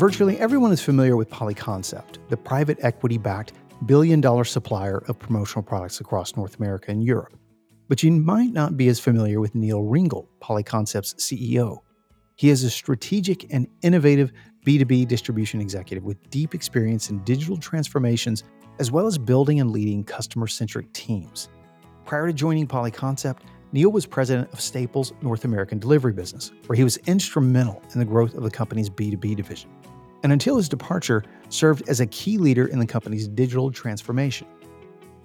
Virtually everyone is familiar with Polyconcept, the private equity backed billion dollar supplier of promotional products across North America and Europe. But you might not be as familiar with Neil Ringel, Polyconcept's CEO. He is a strategic and innovative B2B distribution executive with deep experience in digital transformations as well as building and leading customer centric teams. Prior to joining Polyconcept, Neil was president of Staples' North American delivery business, where he was instrumental in the growth of the company's B2B division and until his departure, served as a key leader in the company's digital transformation.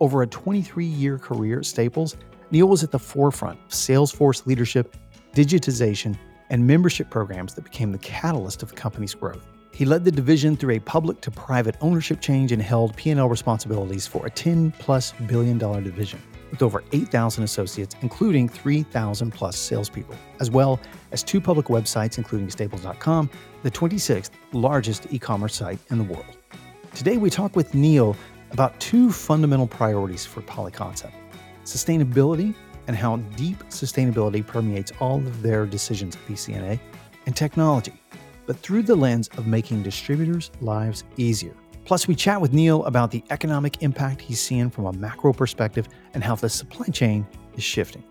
Over a 23 year career at Staples, Neil was at the forefront of Salesforce leadership, digitization, and membership programs that became the catalyst of the company's growth. He led the division through a public to private ownership change and held P&L responsibilities for a 10 plus billion dollar division with over 8,000 associates, including 3,000 plus salespeople, as well as two public websites, including Staples.com, the 26th largest e commerce site in the world. Today, we talk with Neil about two fundamental priorities for Polyconcept sustainability and how deep sustainability permeates all of their decisions at PCNA, and technology, but through the lens of making distributors' lives easier. Plus, we chat with Neil about the economic impact he's seeing from a macro perspective and how the supply chain is shifting.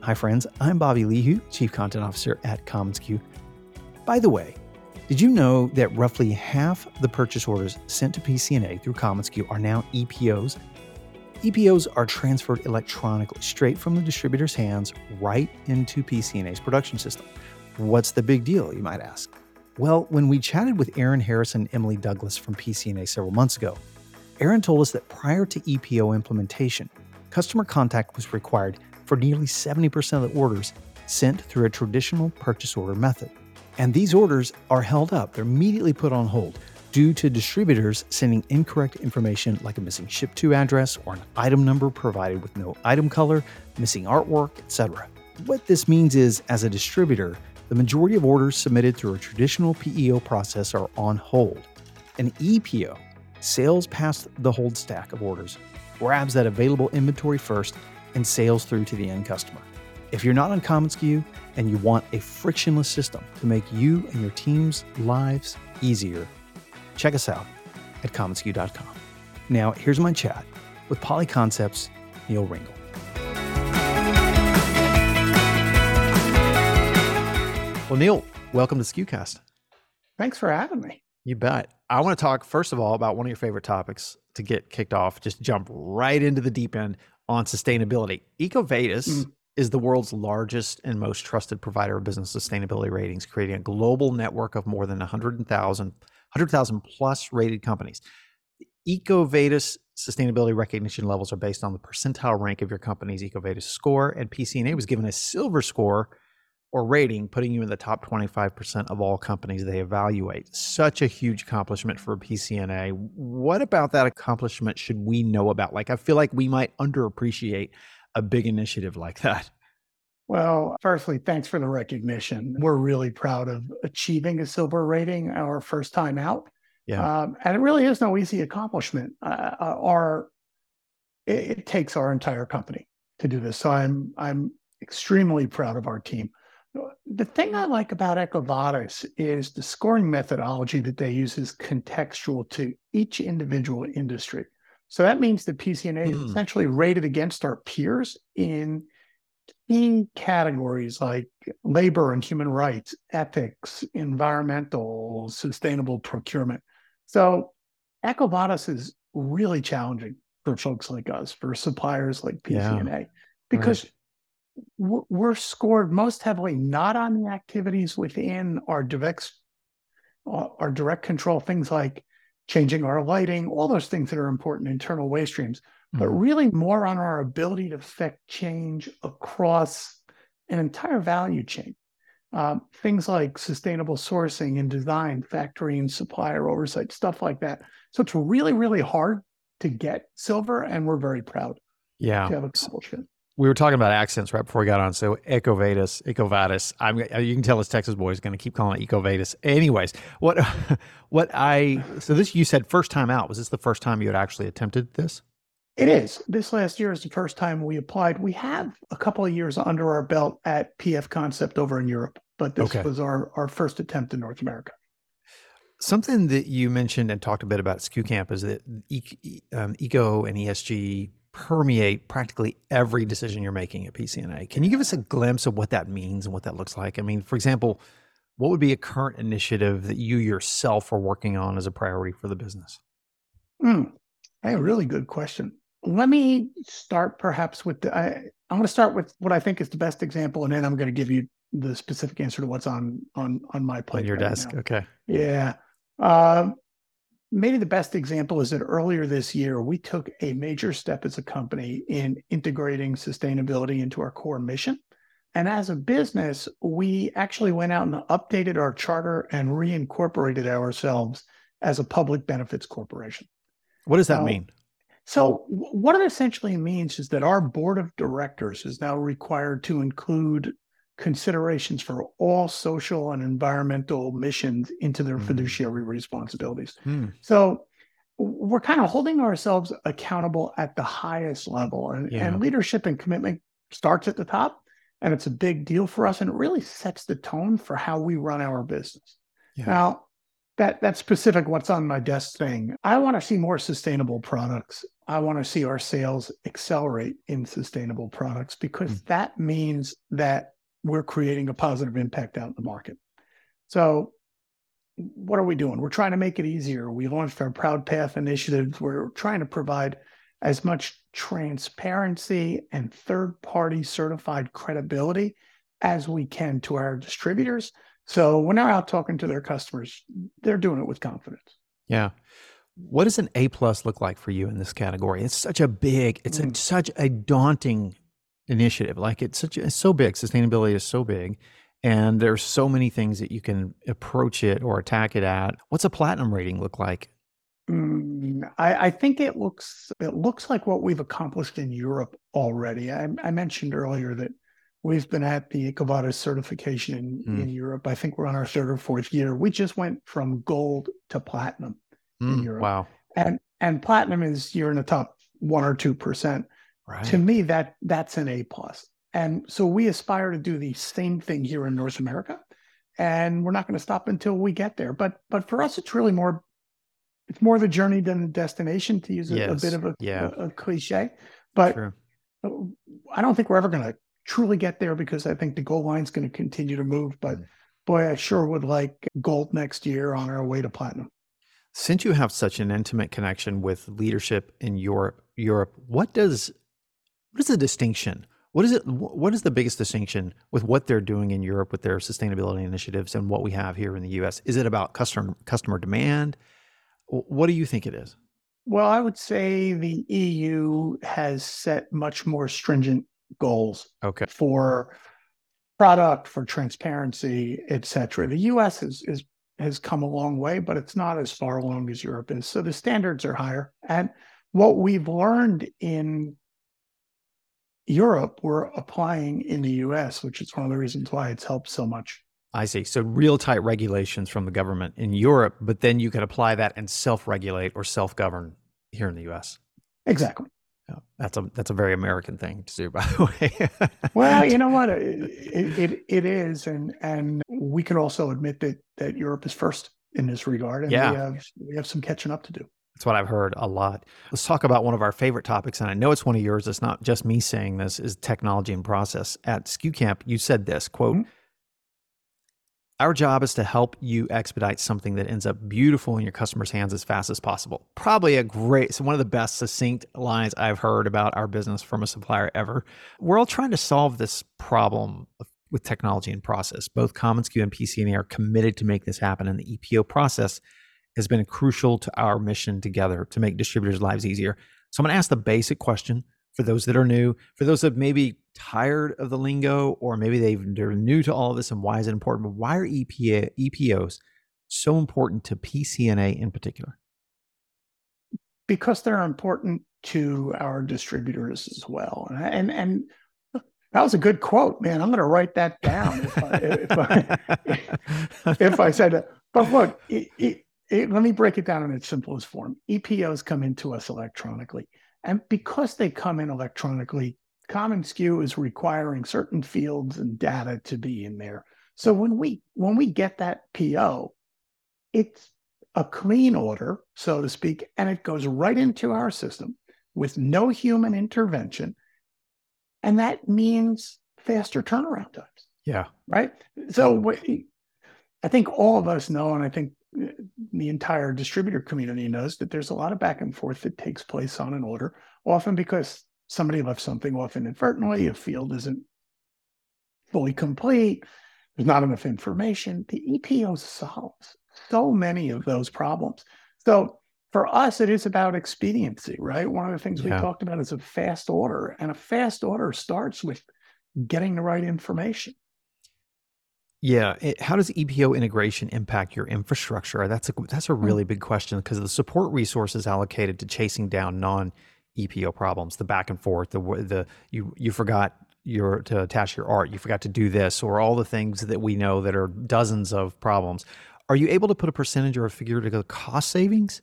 Hi, friends. I'm Bobby Lehew, Chief Content Officer at commonsku. By the way, did you know that roughly half the purchase orders sent to PCNA through commonsku are now EPOs? EPOs are transferred electronically straight from the distributor's hands right into PCNA's production system. What's the big deal, you might ask? Well, when we chatted with Aaron Harris and Emily Douglas from PCNA several months ago, Aaron told us that prior to EPO implementation, customer contact was required for nearly 70% of the orders sent through a traditional purchase order method. And these orders are held up, they're immediately put on hold due to distributors sending incorrect information like a missing ship to address or an item number provided with no item color, missing artwork, etc. What this means is, as a distributor, the majority of orders submitted through a traditional PEO process are on hold. An EPO, sails past the hold stack of orders, grabs that available inventory first and sails through to the end customer. If you're not on commonsku and you want a frictionless system to make you and your team's lives easier, check us out at commonsku.com. Now, here's my chat with Polyconcept's Neil Ringel. Well, Neil, welcome to SKUcast. Thanks for having me. You bet. I want to talk first of all about one of your favorite topics to get kicked off. Just jump right into the deep end on sustainability. EcoVadis mm. is the world's largest and most trusted provider of business sustainability ratings, creating a global network of more than 100,000 100,000 plus rated companies. EcoVadis sustainability recognition levels are based on the percentile rank of your company's EcoVadis score, and PCNA was given a silver score or rating, putting you in the top 25% of all companies they evaluate. Such a huge accomplishment for PCNA. What about that accomplishment should we know about? Like, I feel like we might underappreciate a big initiative like that. Well, firstly, thanks for the recognition. We're really proud of achieving a silver rating our first time out. Yeah. Um, and it really is no easy accomplishment. Uh, uh our it, it takes our entire company to do this. So I'm I'm extremely proud of our team. The thing I like about EcoVadis is the scoring methodology that they use is contextual to each individual industry. So that means the PCNA mm. is hmm. essentially rated against our peers in key categories like labor and human rights, ethics, environmental, sustainable procurement. So EcoVadis is really challenging for folks like us, for suppliers like PCNA, yeah, because right we're scored most heavily not on the activities within our direct uh, our direct control things like changing our lighting all those things that are important internal waste streams mm-hmm. but really more on our ability to affect change across an entire value chain um, things like sustainable sourcing and design, factory and supplier oversight, stuff like that. So it's really, really hard to get silver, and we're very proud. Yeah, to have accomplished it. We were talking about accents right before we got on. So EcoVadis, EcoVadis. I'm you can tell this Texas boy is going to keep calling it EcoVadis. Anyways, what what I so this you said first time out was this the first time you had actually attempted this? It is. This last year is the first time we applied. We have a couple of years under our belt at PF Concept over in Europe, but this okay. was our, our first attempt in North America. Something that you mentioned and talked a bit about SKU Camp is that um, eco and ESG permeate practically every decision you're making at PCNA. Can you give us a glimpse of what that means and what that looks like? I mean, for example, what would be a current initiative that you yourself are working on as a priority for the business? Mm, a really good question let me start perhaps with the, I, I'm going to start with what I think is the best example, and then I'm going to give you the specific answer to what's on on on my plate. On your right desk, now. okay. Yeah. Uh, maybe the best example is that earlier this year we took a major step as a company in integrating sustainability into our core mission. And as a business, we actually went out and updated our charter and reincorporated ourselves as a public benefits corporation. What does that mean? So, what it essentially means is that our board of directors is now required to include considerations for all social and environmental missions into their mm. fiduciary responsibilities. Mm. So, we're kind of holding ourselves accountable at the highest level, and, yeah. and leadership and commitment starts at the top. And it's a big deal for us, and it really sets the tone for how we run our business. Yeah. Now, that that specific what's on my desk thing. I want to see more sustainable products. I want to see our sales accelerate in sustainable products because mm. that means that we're creating a positive impact out in the market. So what are we doing? We're trying to make it easier. We launched our Proud Path initiatives. We're trying to provide as much transparency and third party certified credibility as we can to our distributors so when they're out talking to their customers, they're doing it with confidence. Yeah. What does an A plus look like for you in this category? It's such a big, it's mm. a, such a daunting initiative. Like it's such, it's so big. Sustainability is so big, and there's so many things that you can approach it or attack it at. What's a platinum rating look like? Mm, I, I, think it looks it looks like what we've accomplished in Europe already. I, I mentioned earlier that We've been at the EcoVadis certification in, mm. in Europe. I think we're on our third or fourth year. We just went from gold to platinum mm. in Europe. Wow. And and platinum is you're in the top one or two percent. Right. To me, that that's an A plus. And so we aspire to do the same thing here in North America. And we're not going to stop until we get there. But but for us, it's really more it's more the journey than the destination, to use a, yes. a bit of a, yeah. a, a cliche. But True. I don't think we're ever going to truly get there because I think the goal line is going to continue to move. But mm. boy, I sure would like gold next year on our way to platinum. Since you have such an intimate connection with leadership in Europe, Europe, what does what is the distinction? What is it? What is the biggest distinction with what they're doing in Europe with their sustainability initiatives and what we have here in the U.S.? Is it about customer customer demand? What do you think it is? Well, I would say the EU has set much more stringent goals okay. for product, for transparency, etc. The US is, is has come a long way, but it's not as far along as Europe is. So the standards are higher. And what we've learned in Europe, we're applying in the US, which is one of the reasons why it's helped so much. I see. So real tight regulations from the government in Europe, but then you can apply that and self-regulate or self-govern here in the US. Exactly. That's a that's a very American thing to do, by the way. well, you know what, it, it, it is, and and we can also admit that that Europe is first in this regard, and yeah. we have we have some catching up to do. That's what I've heard a lot. Let's talk about one of our favorite topics, and I know it's one of yours. It's not just me saying this. Is technology and process at SKU Camp? You said this quote. Mm-hmm our job is to help you expedite something that ends up beautiful in your customer's hands as fast as possible. Probably a great, so one of the best succinct lines I've heard about our business from a supplier ever. We're all trying to solve this problem with technology and process. Both commonsku and PCNA are committed to make this happen, and the EPO process has been crucial to our mission together to make distributors' lives easier. So I'm going to ask the basic question for those that are new, for those that maybe tired of the lingo, or maybe they're new to all of this and why is it important? But why are EPA, EPOs so important to PCNA in particular? Because they're important to our distributors as well. And, and, and that was a good quote, man. I'm going to write that down if I, if I, if I said it. But look, it, it, it, let me break it down in its simplest form. EPOs come into us electronically. And because they come in electronically, commonsku is requiring certain fields and data to be in there. So when we when we get that PO, it's a clean order, so to speak, and it goes right into our system with no human intervention. And that means faster turnaround times. Yeah. Right. So I think all of us know, and I think the entire distributor community knows that there's a lot of back and forth that takes place on an order, often because somebody left something off inadvertently, a field isn't fully complete, there's not enough information. The EPO solves so many of those problems. So for us, it is about expediency, right? One of the things yeah. we talked about is a fast order, and a fast order starts with getting the right information. Yeah, it, how does EPO integration impact your infrastructure? That's a that's a hmm. really big question because the support resources allocated to chasing down non EPO problems, the back and forth, the the you you forgot your to attach your art, you forgot to do this, or all the things that we know that are dozens of problems. Are you able to put a percentage or a figure to the cost savings?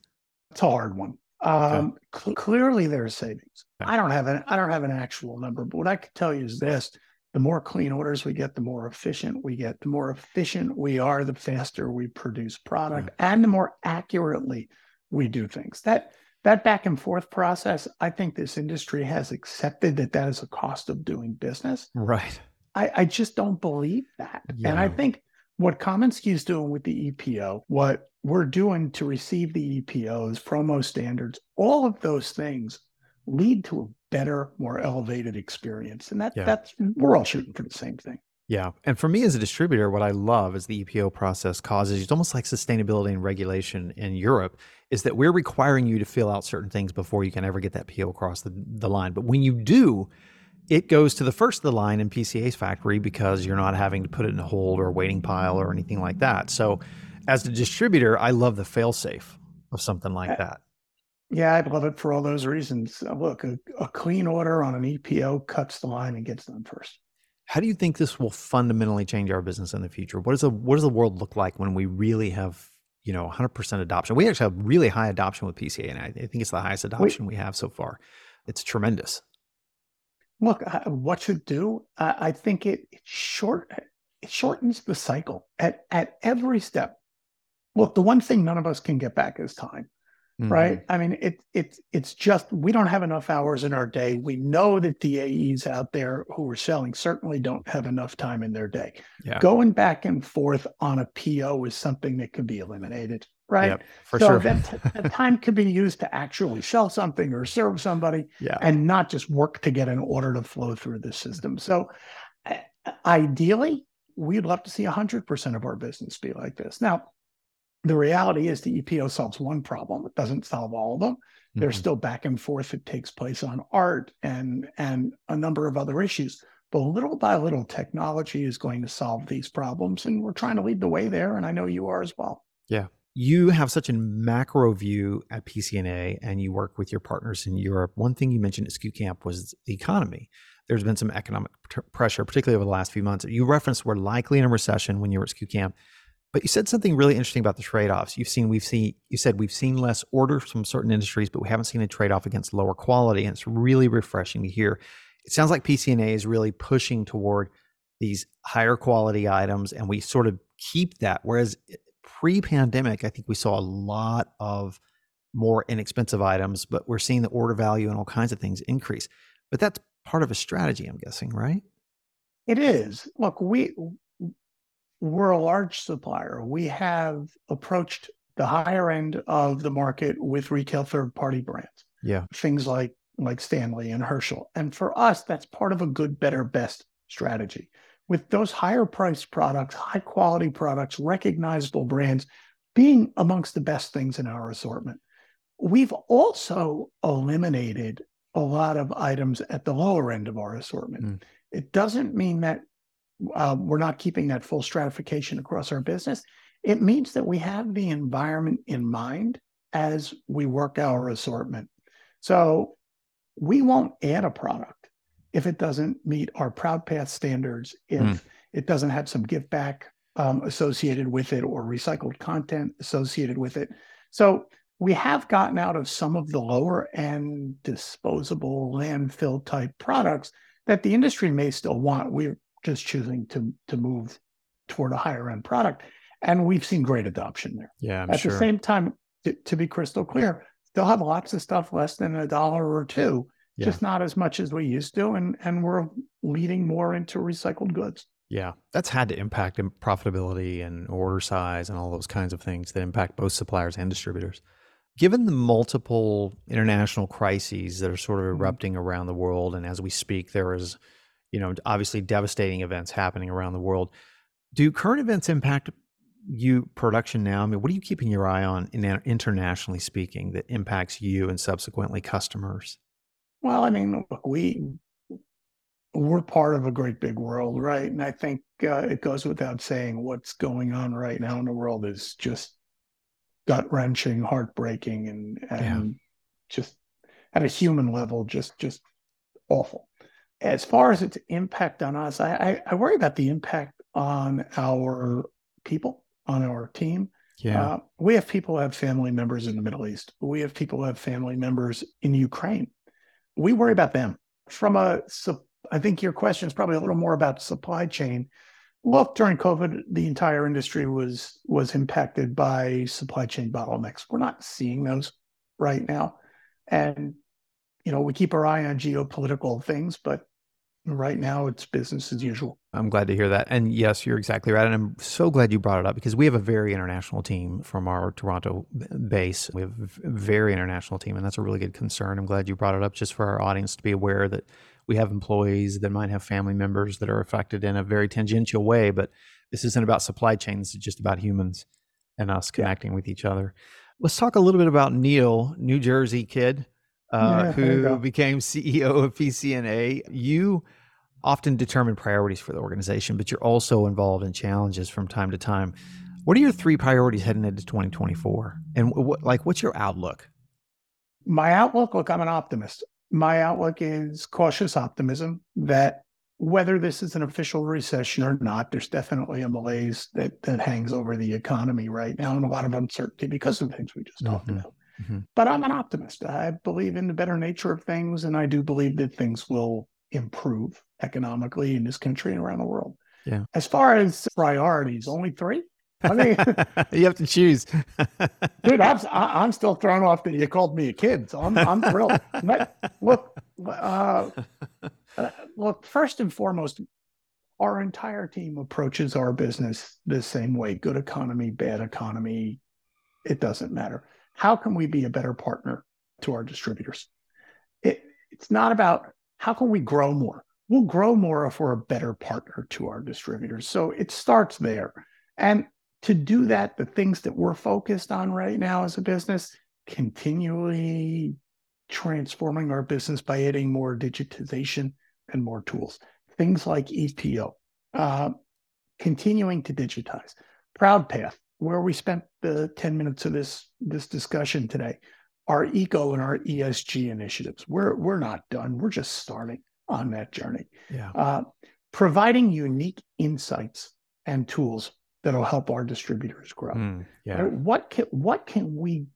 It's a hard one. Um, okay. cl- clearly, there are savings. Okay. I don't have an I don't have an actual number, but what I can tell you is this: the more clean orders we get, the more efficient we get. The more efficient we are, the faster we produce hmm. product, and the more accurately we do things. That that back and forth process, I think this industry has accepted that that is a cost of doing business. Right. I, I just don't believe that, yeah. and I think what commonsku is doing with the EPO, what we're doing to receive the EPOs, promo standards, all of those things lead to a better, more elevated experience. And that yeah. that's we're all shooting for the same thing. Yeah. And for me as a distributor, what I love is the EPO process causes it's almost like sustainability and regulation in Europe is that we're requiring you to fill out certain things before you can ever get that PO across the, the line. But when you do, it goes to the first of the line in PCNA's factory because you're not having to put it in a hold or a waiting pile or anything like that. So, as a distributor, I love the failsafe of something like that. Yeah, I love it for all those reasons. Uh, look, a, a clean order on an EPO cuts the line and gets done first. How do you think this will fundamentally change our business in the future? What does the what does the world look like when we really have you know 100% adoption? We actually have really high adoption with PCNA, and I, think it's the highest adoption we, we have so far. It's tremendous. Look, what to do? I think it, it short it shortens the cycle at at every step. Look, the one thing none of us can get back is time, mm-hmm. right? I mean, it it's it's just we don't have enough hours in our day. We know that DAEs out there who are selling certainly don't have enough time in their day. Yeah. Going back and forth on a PO is something that could be eliminated right? Yep, for so sure. that, that time could be used to actually sell something or serve somebody yeah. and not just work to get an order to flow through the system. So ideally, we'd love to see 100% of our business be like this. Now, the reality is the EPO solves one problem. It doesn't solve all of them. Mm-hmm. There's still back and forth that takes place on art and and a number of other issues. But little by little, technology is going to solve these problems, and we're trying to lead the way there. And I know you are as well. Yeah, you have such a macro view at PCNA and you work with your partners in Europe. One thing you mentioned at SKU Camp was the economy. There's been some economic t- pressure, particularly over the last few months. You referenced we're likely in a recession when you were at SKU Camp, but you said something really interesting about the trade-offs. You've seen, we've seen, you said we've seen less orders from certain industries, but we haven't seen a trade-off against lower quality, and it's really refreshing to hear. It sounds like PCNA is really pushing toward these higher quality items, and we sort of keep that. Whereas eh, pre-pandemic, I think we saw a lot of more inexpensive items, but we're seeing the order value and all kinds of things increase. But that's part of a strategy, I'm guessing, right? It is. Look, we we're a large supplier. We have approached the higher end of the market with retail third party brands. Yeah. Things like like Stanley and Herschel. And for us, that's part of a good, better, best strategy with those higher priced products, high quality products, recognizable brands being amongst the best things in our assortment. We've also eliminated a lot of items at the lower end of our assortment. Mm. It doesn't mean that uh, we're not keeping that full stratification across our business. It means that we have the environment in mind as we work our assortment. So we won't add a product if it doesn't meet our Proud Path standards, if mm. it doesn't have some give back um, associated with it or recycled content associated with it. So we have gotten out of some of the lower end disposable landfill type products that the industry may still want. We're just choosing to to move toward a higher end product, and we've seen great adoption there. Yeah, I'm at sure. the same time, to, to, be crystal clear, still have lots of stuff less than a dollar or two, yeah. just not as much as we used to, and and we're leading more into recycled goods. Yeah, that's had to impact profitability and order size and all those kinds of things that impact both suppliers and distributors. Given the multiple international crises that are sort of mm-hmm. erupting around the world, and as we speak, there is, you know, obviously devastating events happening around the world. Do current events impact you production now? I mean, what are you keeping your eye on in, internationally speaking that impacts you and subsequently customers? Well, I mean, look, we we're part of a great big world, right? And I think uh, it goes without saying what's going on right now in the world is just gut wrenching, heartbreaking, and and yeah. just at a human level, just just awful. As far as its impact on us, I, I, worry about the impact on our people, on our team. Yeah. Uh, we have people who have family members in the Middle East. We have people who have family members in Ukraine. We worry about them. From a, I think your question is probably a little more about supply chain. Look, during COVID, the entire industry was was impacted by supply chain bottlenecks. We're not seeing those right now, and you know we keep our eye on geopolitical things, but right now it's business as usual. I'm glad to hear that. And yes, you're exactly right. And I'm so glad you brought it up because we have a very international team from our Toronto base. We have a very international team, and that's a really good concern. I'm glad you brought it up just for our audience to be aware that we have employees that might have family members that are affected in a very tangential way, but this isn't about supply chains, it's just about humans and us connecting yeah. with each other. Let's talk a little bit about Neil, New Jersey kid, uh, yeah, who became CEO of PCNA. You often determine priorities for the organization, but you're also involved in challenges from time to time. What are your three priorities heading into 2024? And what, like, what's your outlook? My outlook, look, I'm an optimist my outlook is cautious optimism that whether this is an official recession or not, there's definitely a malaise that that hangs over the economy right now and a lot of uncertainty because of things we just talked mm-hmm. about. Mm-hmm. But I'm an optimist. I believe in the better nature of things, and I do believe that things will improve economically in this country and around the world. Yeah. As far as priorities, only three. I mean, you have to choose, dude. I'm I'm still thrown off that you called me a kid, so I'm I'm thrilled. look, uh, uh, look. First and foremost, our entire team approaches our business the same way. Good economy, bad economy, it doesn't matter. How can we be a better partner to our distributors? It, it's not about how can we grow more. We'll grow more if we're a better partner to our distributors. So it starts there. And to do that, the things that we're focused on right now as a business, continually transforming our business by adding more digitization and more tools. Things like EPO, uh, continuing to digitize. ProudPath, where we spent the 10 minutes of this, this discussion today, our eco and our ESG initiatives. We're, we're not done. We're just starting on that journey. Yeah. Uh, providing unique insights and tools that'll help our distributors grow. Mm, yeah. What can what can we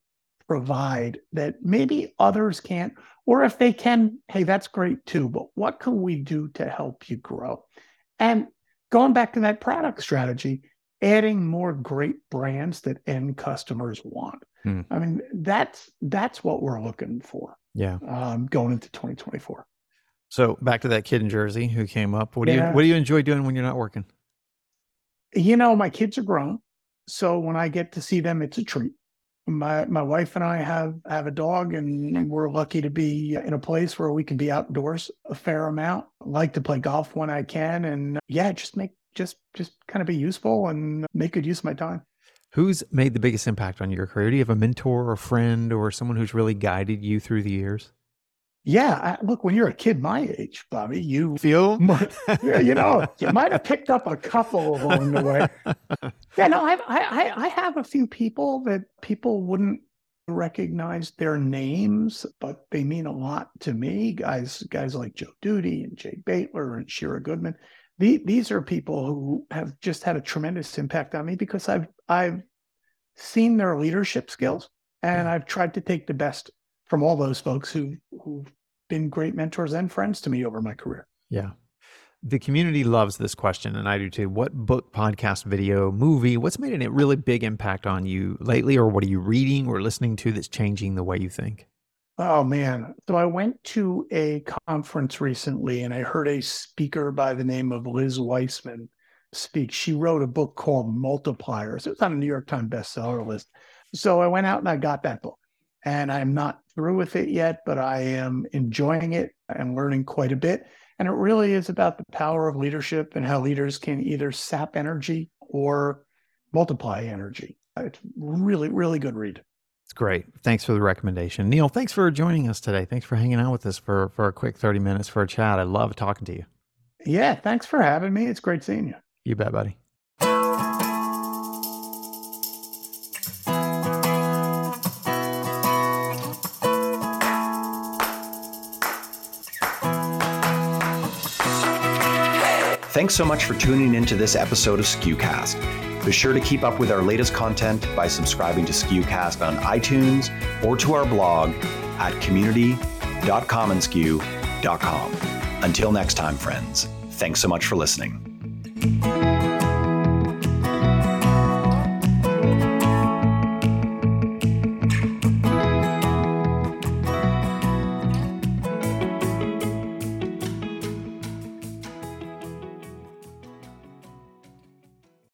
provide that maybe others can't? Or if they can, hey, that's great too. But what can we do to help you grow? And going back to that product strategy, adding more great brands that end customers want. Mm. I mean, that's that's what we're looking for. Yeah. Um, going into 2024. So back to that kid in Jersey who came up. What do yeah. you what do you enjoy doing when you're not working? you know, my kids are grown, so when I get to see them, it's a treat. My my wife and I have have a dog, and we're lucky to be in a place where we can be outdoors a fair amount. I like to play golf when I can, and yeah, just make just just kind of be useful and make good use of my time. Who's made the biggest impact on your career? Do you have a mentor or friend or someone who's really guided you through the years? Yeah, I, look, when you're a kid my age, Bobby, you feel, yeah, you know, you might have picked up a couple along the way. Yeah, no, I, I, I have a few people that people wouldn't recognize their names, but they mean a lot to me. Guys, guys like Joe Doody and Jay Baitler and Shira Goodman. The, these are people who have just had a tremendous impact on me because I've I've seen their leadership skills and I've tried to take the best from all those folks who who've been great mentors and friends to me over my career. Yeah. The community loves this question, and I do too. What book, podcast, video, movie, what's made a really big impact on you lately, or what are you reading or listening to that's changing the way you think? Oh, man. So I went to a conference recently and I heard a speaker by the name of Liz Wiseman speak. She wrote a book called Multipliers. It was on a New York Times bestseller list. So I went out and I got that book. And I'm not through with it yet, but I am enjoying it and learning quite a bit. And it really is about the power of leadership and how leaders can either sap energy or multiply energy. It's really, really good read. It's great. Thanks for the recommendation. Neil, thanks for joining us today. Thanks for hanging out with us for, for a quick 30 minutes for a chat. I love talking to you. Yeah, thanks for having me. It's great seeing you. You bet, buddy. Thanks so much for tuning into this episode of SKUcast. Be sure to keep up with our latest content by subscribing to SKUcast on iTunes or to our blog at community.commonsku.com. Until next time, friends, thanks so much for listening.